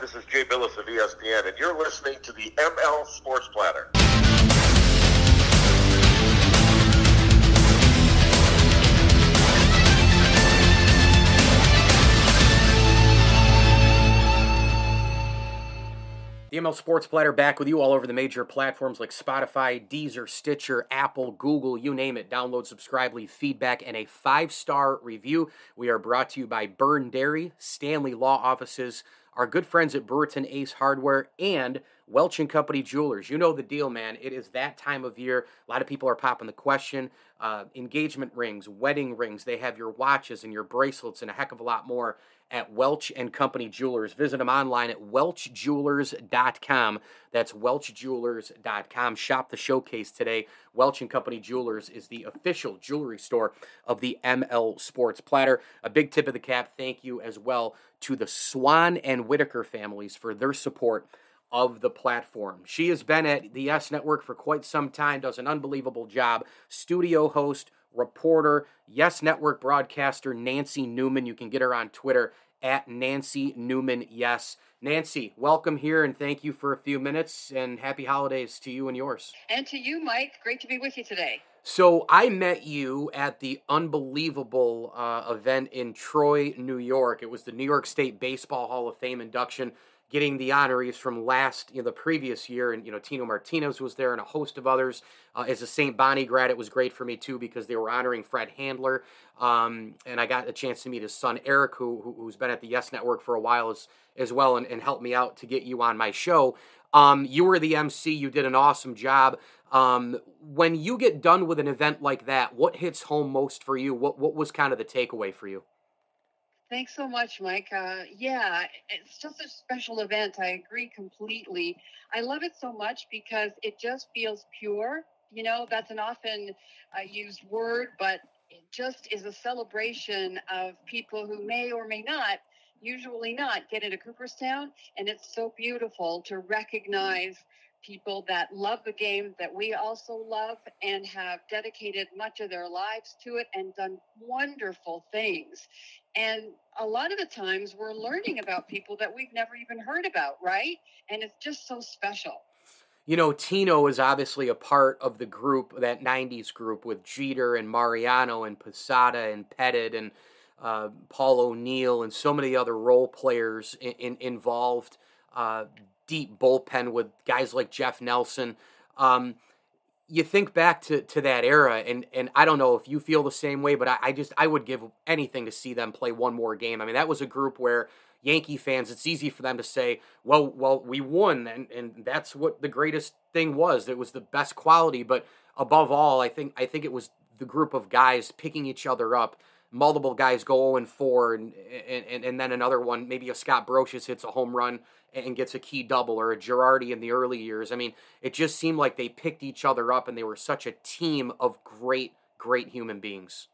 This is Jay Bilas of ESPN, and you're listening to the ML Sports Platter. The ML Sports Platter back with you all over the major platforms like Spotify, Deezer, Stitcher, Apple, Google, you name it. Download, subscribe, leave feedback, and a five star review. We are brought to you by Byrne Dairy, Stanley Law Offices, our good friends at Brewerton Ace Hardware, and Welch and Company Jewelers. You know the deal, man. It is that time of year. A lot of people are popping the question. Uh, engagement rings, wedding rings. They have your watches and your bracelets and a heck of a lot more at Welch and Company Jewelers. Visit them online at welchjewelers.com. That's welchjewelers.com. Shop the showcase today. Welch and Company Jewelers is the official jewelry store of the ML Sports Platter. A big tip of the cap thank you as well to the Swan and Whitaker families for their support of the platform. She has been at the Yes Network for quite some time, does an unbelievable job. Studio host, reporter, Yes Network broadcaster Nancy Newman. You can get her on Twitter at Nancy Newman Yes. Nancy, welcome here and thank you for a few minutes and happy holidays to you and yours. And to you, Mike. Great to be with you today. So I met you at the unbelievable uh, event in Troy, New York. It was the New York State Baseball Hall of Fame induction getting the honorees from last, you know, the previous year, and you know, Tino Martinez was there, and a host of others. Uh, as a St. Bonnie grad, it was great for me too because they were honoring Fred Handler, um, and I got a chance to meet his son Eric, who, who has been at the Yes Network for a while as as well, and, and helped me out to get you on my show. Um, you were the MC. You did an awesome job. Um, when you get done with an event like that, what hits home most for you? What what was kind of the takeaway for you? Thanks so much, Mike. Yeah, it's just a special event. I agree completely. I love it so much because it just feels pure. You know, that's an often uh, used word, but it just is a celebration of people who may or may not, usually not, get into Cooperstown. And it's so beautiful to recognize people that love the game that we also love and have dedicated much of their lives to it and done wonderful things. And a lot of the times we're learning about people that we've never even heard about, right? And it's just so special. You know, Tino is obviously a part of the group, that 90s group with Jeter and Mariano and Posada and Pettitte and uh, Paul O'Neill and so many other role players in, in, involved. Uh, deep bullpen with guys like Jeff Nelson. Um, you think back to, to that era, and, and I don't know if you feel the same way, but I, I just I would give anything to see them play one more game. I mean, that was a group where Yankee fans, it's easy for them to say, well, well, we won, and, and that's what the greatest thing was. It was the best quality, but above all, I think I think it was the group of guys picking each other up. Multiple guys go 0 and 4, and, and, and then another one, maybe a Scott Brosius hits a home run and gets a key double, or a Girardi in the early years. I mean, it just seemed like they picked each other up and they were such a team of great, great human beings.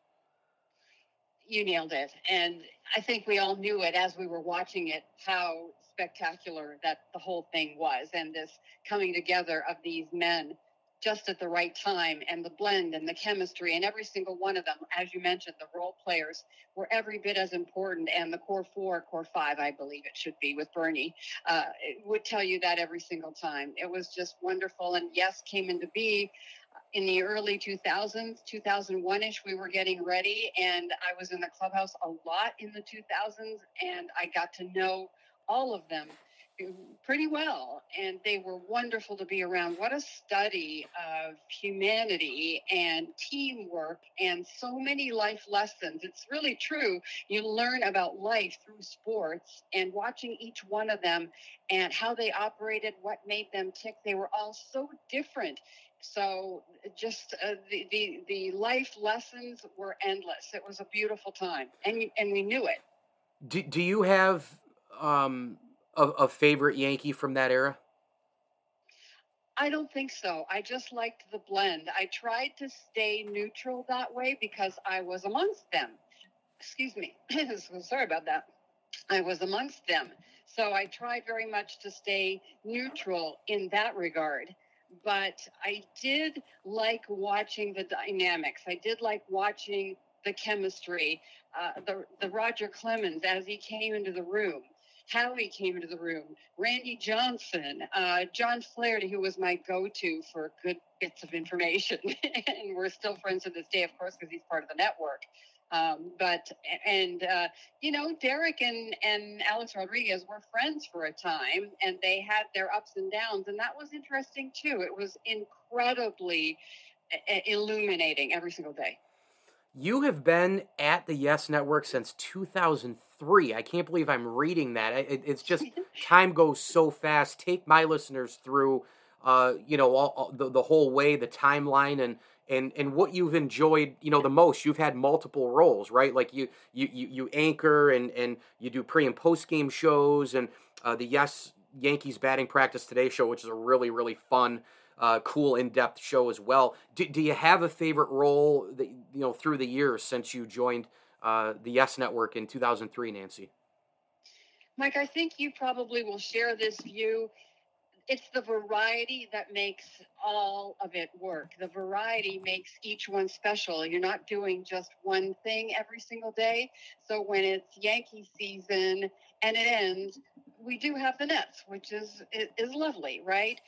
You nailed it. And I think we all knew it as we were watching it how spectacular that the whole thing was and this coming together of these men just at the right time and the blend and the chemistry and every single one of them as you mentioned the role players were every bit as important and the core four core five i believe it should be with bernie uh, would tell you that every single time. It was just wonderful and yes came into be in the early 2000s 2001ish we were getting ready and i was in the clubhouse a lot in the 2000s and i got to know all of them pretty well and they were wonderful to be around. What a study of humanity and teamwork and so many life lessons. It's really true. You learn about life through sports and watching each one of them and how they operated what made them tick. They were all so different. So just uh, the, the the life lessons were endless. It was a beautiful time and and we knew it. Do, do you have um a, a favorite Yankee from that era? I don't think so. I just liked the blend. I tried to stay neutral that way because I was amongst them. Excuse me. Sorry about that. I was amongst them. So I tried very much to stay neutral in that regard. But I did like watching the dynamics. I did like watching the chemistry, uh, the, the Roger Clemens as he came into the room. Howie came into the room, Randy Johnson, uh, John Flaherty, who was my go-to for good bits of information, and we're still friends to this day, of course, because he's part of the network. Um, but and uh, you know, Derek and and Alex Rodriguez were friends for a time, and they had their ups and downs, and that was interesting too. It was incredibly uh, illuminating every single day. You have been at the Yes Network since 2003. I can't believe I'm reading that. It, it's just time goes so fast. Take my listeners through, uh, you know, all, all, the, the whole way, the timeline, and and and what you've enjoyed, you know, the most. You've had multiple roles, right? Like you you you, you anchor and and you do pre and post game shows, and uh, the Yes Yankees batting practice today show, which is a really really fun uh, cool in-depth show as well. Do, do you have a favorite role that you know through the years since you joined uh, the Yes Network in 2003, Nancy? Mike, I think you probably will share this view. It's the variety that makes all of it work. The variety makes each one special. You're not doing just one thing every single day. So when it's Yankee season and it ends, we do have the Nets, which is is lovely, right?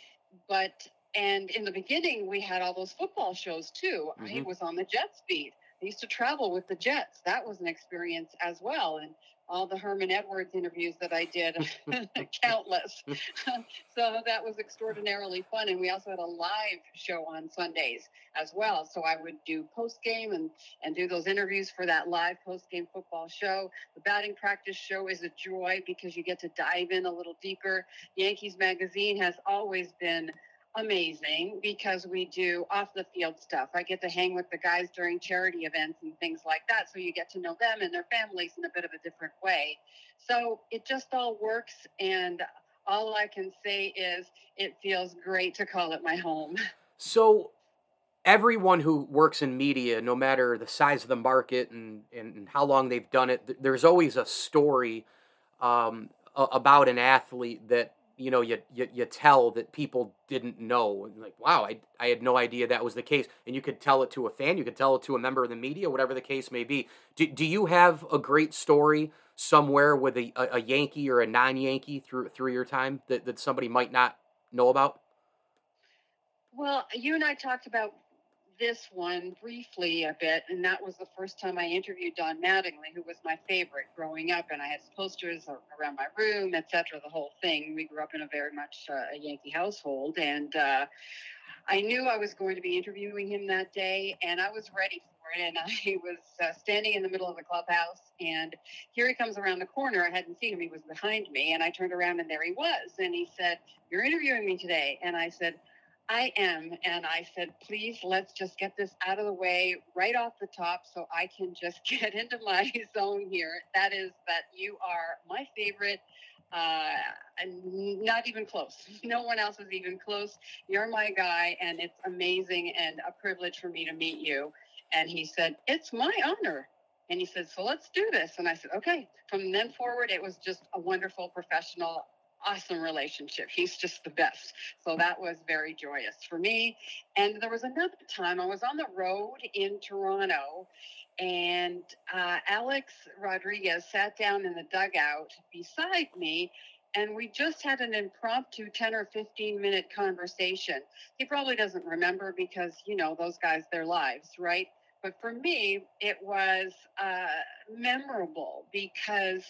But and in the beginning, we had all those football shows too. Mm-hmm. I was on the Jets beat. I used to travel with the Jets. That was an experience as well. And all the Herman Edwards interviews that I did, countless. so that was extraordinarily fun. And we also had a live show on Sundays as well. So I would do post game and, and do those interviews for that live post game football show. The batting practice show is a joy because you get to dive in a little deeper. Yankees Magazine has always been amazing because we do off the field stuff. I get to hang with the guys during charity events and things like that. So you get to know them and their families in a bit of a different way. So it just all works. And all I can say is it feels great to call it my home. So everyone who works in media, no matter the size of the market and, and how long they've done it, there's always a story um, about an athlete that you know you, you, you tell that people didn't know. Like wow I, I had no idea that was the case. And you could tell it to a fan you could tell it to a member of the media whatever the case may be. Do, do you have a great story somewhere with a, a, a yankee or a non-yankee through through your time that, that somebody might not know about? Well you and i talked about this one briefly a bit, and that was the first time I interviewed Don Mattingly, who was my favorite growing up, and I had posters around my room, etc. The whole thing. We grew up in a very much uh, a Yankee household, and uh, I knew I was going to be interviewing him that day, and I was ready for it. And I was uh, standing in the middle of the clubhouse, and here he comes around the corner. I hadn't seen him; he was behind me, and I turned around, and there he was. And he said, "You're interviewing me today," and I said. I am. And I said, please, let's just get this out of the way right off the top so I can just get into my zone here. That is that you are my favorite. Uh, not even close. No one else is even close. You're my guy, and it's amazing and a privilege for me to meet you. And he said, It's my honor. And he said, So let's do this. And I said, Okay. From then forward, it was just a wonderful professional awesome relationship. He's just the best. So that was very joyous for me. And there was another time I was on the road in Toronto and uh, Alex Rodriguez sat down in the dugout beside me and we just had an impromptu 10 or 15 minute conversation. He probably doesn't remember because, you know, those guys, their lives, right? But for me, it was uh, memorable because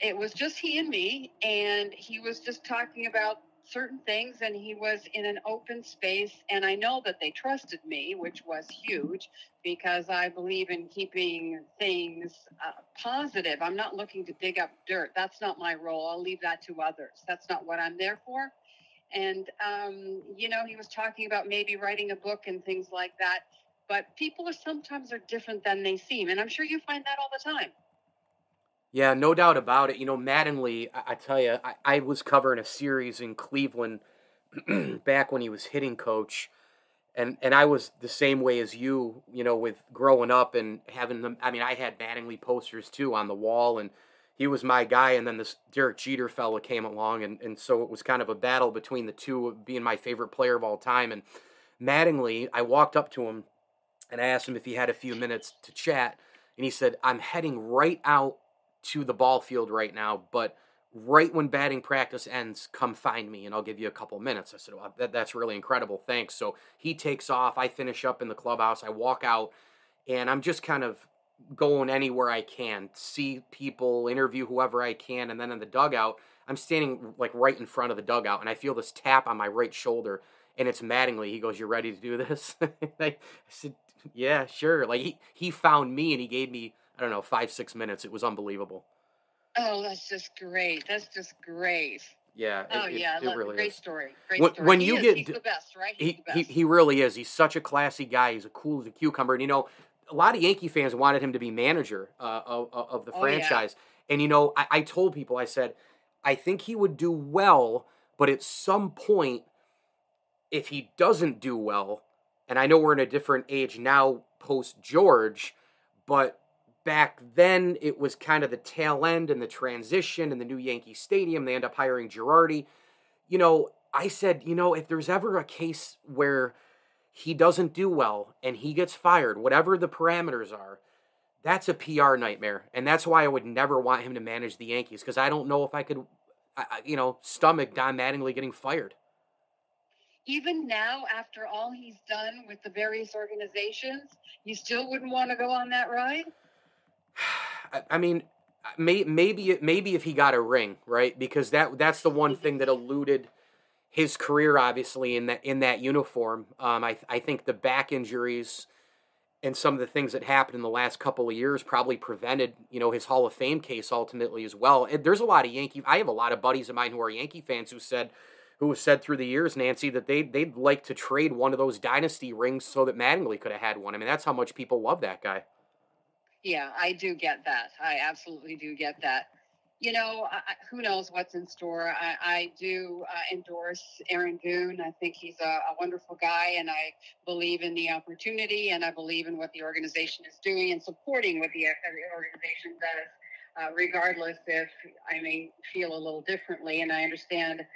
it was just he and me, and he was just talking about certain things and he was in an open space and i know that they trusted me which was huge because i believe in keeping things uh, positive. I'm not looking to dig up dirt. That's not my role. I'll leave that to others. That's not what i'm there for. And um, you know he was talking about maybe writing a book and things like that but people are sometimes are different than they seem and i'm sure you find that all the time Yeah, no doubt about it. You know, Mattingly, I, I tell you, I, I was covering a series in Cleveland back when he was hitting coach and and I was the same way as you, you know, with growing up and having them. I mean, I had Mattingly posters too on the wall, and he was my guy. And then this Derek Jeter fella came along, and and so it was kind of a battle between the two, being my favorite player of all time. And Mattingly, I walked up to him, and I asked him if he had a few minutes to chat, and he said, "I'm heading right out to the ball field right now, but." right when batting practice ends, come find me and I'll give you a couple minutes. I said, well, that, that's really incredible. Thanks. So he takes off. I finish up in the clubhouse. I walk out and I'm just kind of going anywhere I can, see people, interview whoever I can. And then in the dugout, I'm standing like right in front of the dugout and I feel this tap on my right shoulder and it's Mattingly. He goes, "You're ready to do this? I said, yeah, sure. Like he, he found me and he gave me, I don't know, five, six minutes. It was unbelievable. Oh, that's just great. That's just great. Yeah. Oh it, yeah, it, it really great is. story. Great When- story. when He you is. get he's the best, right? He's He, the he best. he really is. He's such a classy guy. He's a cool as a cucumber. And you know, a lot of Yankee fans wanted him to be manager uh, of, of the Oh, yeah. franchise. And you know, I, I told people, I said, I think he would do well, but at some point, if he doesn't do well, and I know we're in a different age now post George, but back then it was kind of the tail end and the transition and the new Yankee Stadium. They end up hiring Girardi. You know, I said, you know, if there's ever a case where he doesn't do well and he gets fired, whatever the parameters are, that's a PR nightmare. And that's why I would never want him to manage the Yankees because I don't know if I could, you know, stomach Don Mattingly getting fired. Even now, after all he's done with the various organizations, you still wouldn't want to go on that ride. I, mean, may, maybe maybe if he got a ring, right? Because that that's the one thing that eluded his career, obviously in that in that uniform. Um, I I think the back injuries and some of the things that happened in the last couple of years probably prevented you know his Hall of Fame case ultimately as well. And there's a lot of Yankee. I have a lot of buddies of mine who are Yankee fans who said. Who have said through the years, Nancy, that they they'd like to trade one of those dynasty rings so that Mattingly could have had one. I mean, that's how much people love that guy. Yeah, I do get that. I absolutely do get that. You know, I, who knows what's in store? I, I do uh, endorse Aaron Boone. I think he's a, a wonderful guy, and I believe in the opportunity, and I believe in what the organization is doing and supporting what the, uh, the organization does, uh, regardless if I may feel a little differently. And I understand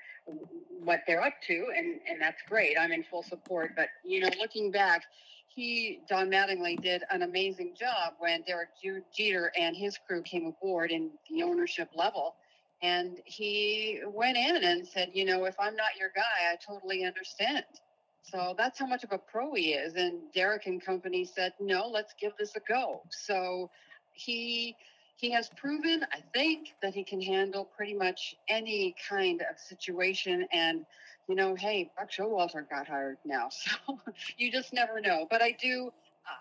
what they're up to, and, and that's great. I'm in full support. But, you know, looking back, he, Don Mattingly, did an amazing job when Derek Jeter and his crew came aboard in the ownership level. And he went in and said, you know, if I'm not your guy, I totally understand. So that's how much of a pro he is. And Derek and company said, no, let's give this a go. So he he has proven, I think, that he can handle pretty much any kind of situation. And you know, hey, Buck Showalter got hired now, so you just never know. But I do,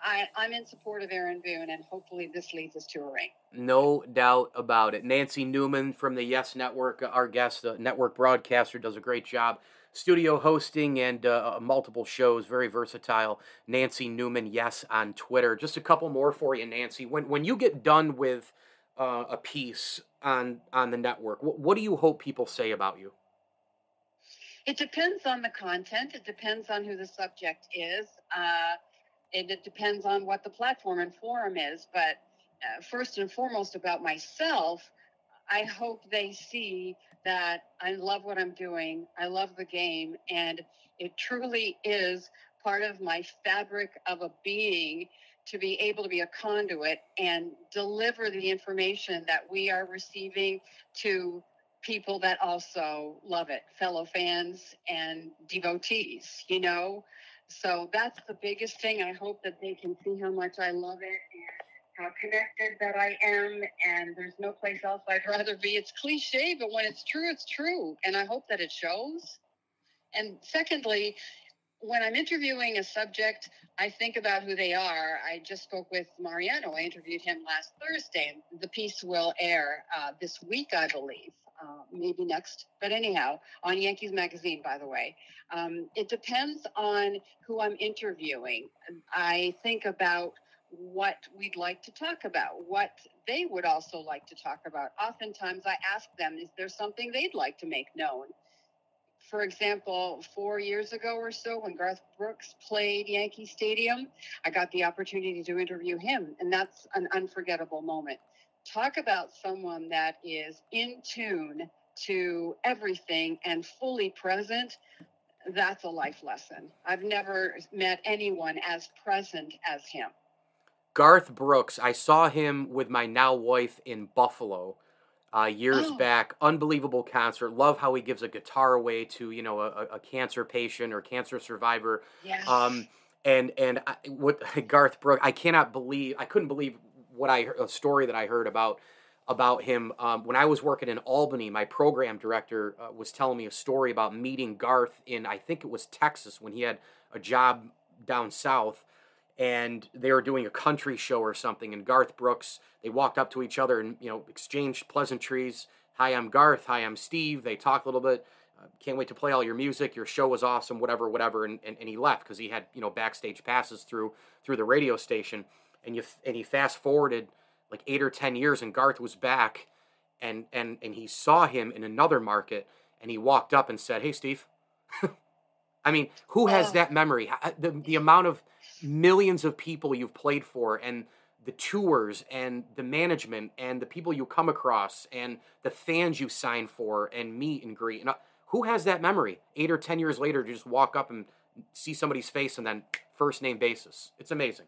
I, I'm in support of Aaron Boone, and hopefully this leads us to a ring. No doubt about it. Nancy Newman from the Yes Network, uh, our guest, uh, network broadcaster, does a great job. Studio hosting and uh, multiple shows, very versatile. Nancy Newman, yes, on Twitter. Just a couple more for you, Nancy. When when you get done with uh, a piece on on the network, what do you hope people say about you? It depends on the content. It depends on who the subject is. Uh, and it depends on what the platform and forum is. But uh, first and foremost, about myself, I hope they see that I love what I'm doing. I love the game. And it truly is part of my fabric of a being to be able to be a conduit and deliver the information that we are receiving to people that also love it, fellow fans and devotees, you know? So that's the biggest thing. I hope that they can see how much I love it and how connected that I am. And there's no place else I'd rather be. It's cliche, but when it's true, it's true. And I hope that it shows. And secondly, when I'm interviewing a subject, I think about who they are. I just spoke with Mariano. I interviewed him last Thursday. The piece will air uh, this week, I believe, uh, maybe next. But anyhow, on Yankees Magazine, by the way. Um, it depends on who I'm interviewing. I think about what we'd like to talk about, what they would also like to talk about. Oftentimes, I ask them, is there something they'd like to make known? For example, four years ago or so, when Garth Brooks played Yankee Stadium, I got the opportunity to interview him, and that's an unforgettable moment. Talk about someone that is in tune to everything and fully present. That's a life lesson. I've never met anyone as present as him. Garth Brooks, I saw him with my now wife in Buffalo uh, years oh. back. Unbelievable concert. Love how he gives a guitar away to you know a, a cancer patient or cancer survivor. Yes. Um, and and I, what Garth Brooks, I cannot believe I couldn't believe what I a story that I heard about about him. Um, when I was working in Albany. My program director uh, was telling me a story about meeting Garth in I think it was Texas when he had a job down south and they were doing a country show or something and garth brooks they walked up to each other and you know exchanged pleasantries. Hi i'm garth. Hi i'm steve. They talked a little bit. Uh, can't wait to play all your music. Your show was awesome whatever whatever and, and, and he left because he had you know backstage passes through through the radio station and you and he fast forwarded like eight or ten years and garth was back and and and he saw him in another market and he walked up and said hey steve i mean who has that memory the, the amount of millions of people you've played for and the tours and the management and the people you come across and the fans you sign for and meet and greet. And uh, who has that memory? Eight or ten years later, to just walk up and see somebody's face and then first name basis. It's amazing.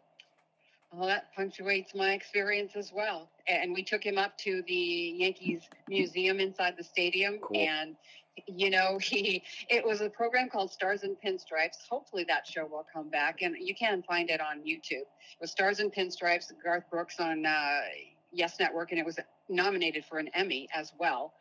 Well, that punctuates my experience as well. And we took him up to the Yankees Museum inside the stadium, cool. and you know he it was a program called stars and pinstripes hopefully that show will come back and you can find it on youtube it was stars and pinstripes garth brooks on uh, yes network and it was nominated for an emmy as well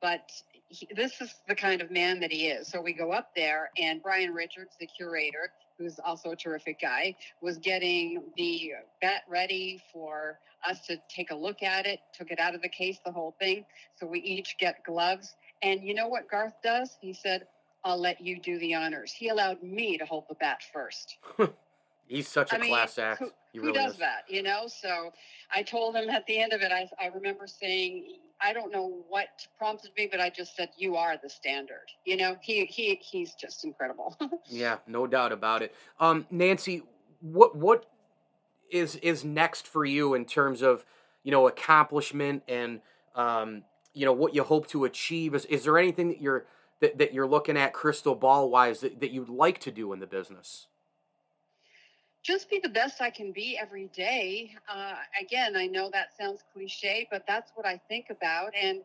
but he, this is the kind of man that he is so we go up there and brian richards the curator who's also a terrific guy was getting the bat ready for us to take a look at it took it out of the case the whole thing so we each get gloves and you know what Garth does? He said, I'll let you do the honors. He allowed me to hold the bat first. He's such a I class mean, act. Who, who really does is. that, you know? So I told him at the end of it, I, I remember saying, I don't know what prompted me, but I just said, "You are the standard." You know, he he he's just incredible. yeah, no doubt about it. Um, Nancy, what what is is next for you in terms of you know accomplishment and um, you know what you hope to achieve is is there anything that you're that, that you're looking at crystal ball wise that, that you'd like to do in the business just be the best I can be every day. Uh, again, I know that sounds cliche, but that's what I think about. And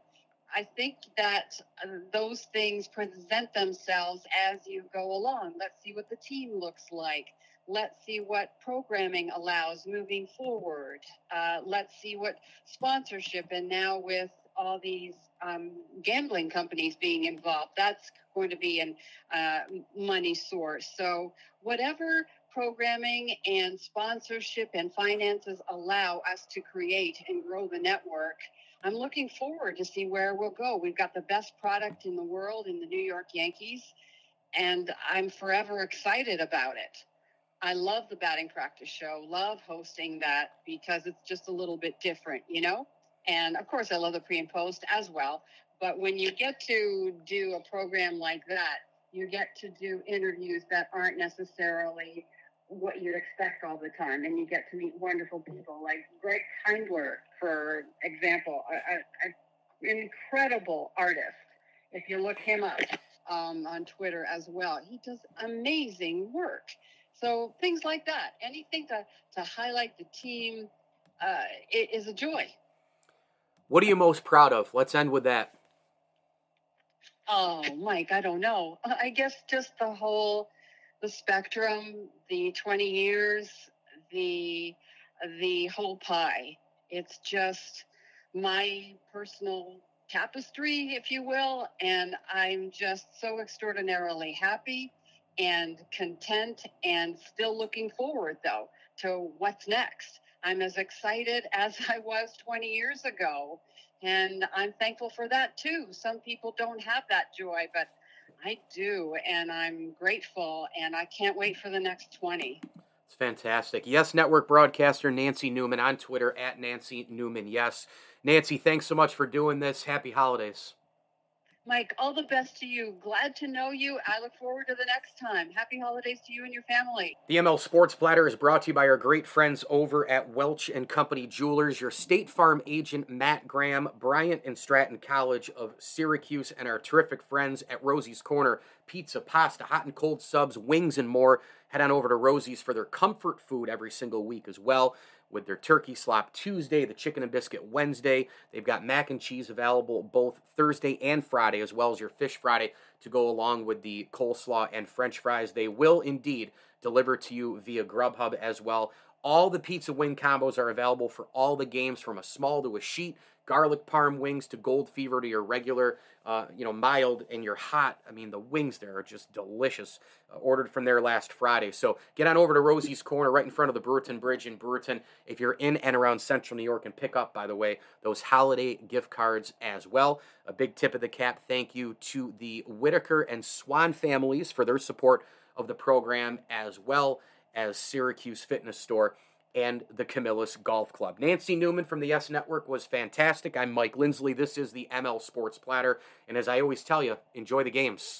I think that uh, those things present themselves as you go along. Let's see what the team looks like. Let's see what programming allows moving forward. Uh, let's see what sponsorship, and now with all these um, gambling companies being involved. That's going to be a uh, money source. So, whatever programming and sponsorship and finances allow us to create and grow the network, I'm looking forward to see where we'll go. We've got the best product in the world in the New York Yankees, and I'm forever excited about it. I love the batting practice show, love hosting that because it's just a little bit different, you know? And of course, I love the pre and post as well. But when you get to do a program like that, you get to do interviews that aren't necessarily what you'd expect all the time. And you get to meet wonderful people like Greg Kindler, for example, an incredible artist. If you look him up um, on Twitter as well, he does amazing work. So things like that, anything to, to highlight the team, uh, it is a joy. What are you most proud of? Let's end with that. Oh, Mike, I don't know. I guess just the whole the spectrum, the 20 years, the the whole pie. It's just my personal tapestry, if you will, and I'm just so extraordinarily happy and content and still looking forward though to what's next. I'm as excited as I was 20 years ago. And I'm thankful for that too. Some people don't have that joy, but I do. And I'm grateful. And I can't wait for the next 20. It's fantastic. Yes Network broadcaster Nancy Newman on Twitter at Nancy Newman. Yes. Nancy, thanks so much for doing this. Happy holidays. Mike, all the best to you. Glad to know you. I look forward to the next time. Happy holidays to you and your family. The ML Sports Platter is brought to you by our great friends over at Welch and Company Jewelers, your State Farm agent Matt Graham, Bryant and Stratton College of Syracuse, and our terrific friends at Rosie's Corner, pizza, pasta, hot and cold subs, wings, and more. Head on over to Rosie's for their comfort food every single week as well with their turkey slop Tuesday, the chicken and biscuit Wednesday. They've got mac and cheese available both Thursday and Friday, as well as your fish Friday to go along with the coleslaw and french fries. They will indeed deliver to you via Grubhub as well. All the pizza wing combos are available for all the games from a small to a sheet garlic parm wings to gold fever to your regular, uh, you know, mild and your hot. I mean, the wings there are just delicious. Uh, ordered from there last Friday. So get on over to Rosie's Corner right in front of the Brewerton Bridge in Brewerton if you're in and around central New York and pick up, by the way, those holiday gift cards as well. A big tip of the cap thank you to the Whitaker and Swan families for their support of the program as well as Syracuse Fitness Store and the Camillus Golf Club. Nancy Newman from the Yes Network was fantastic. I'm Mike Lindsley. This is the ML Sports Platter. And as I always tell you, enjoy the games.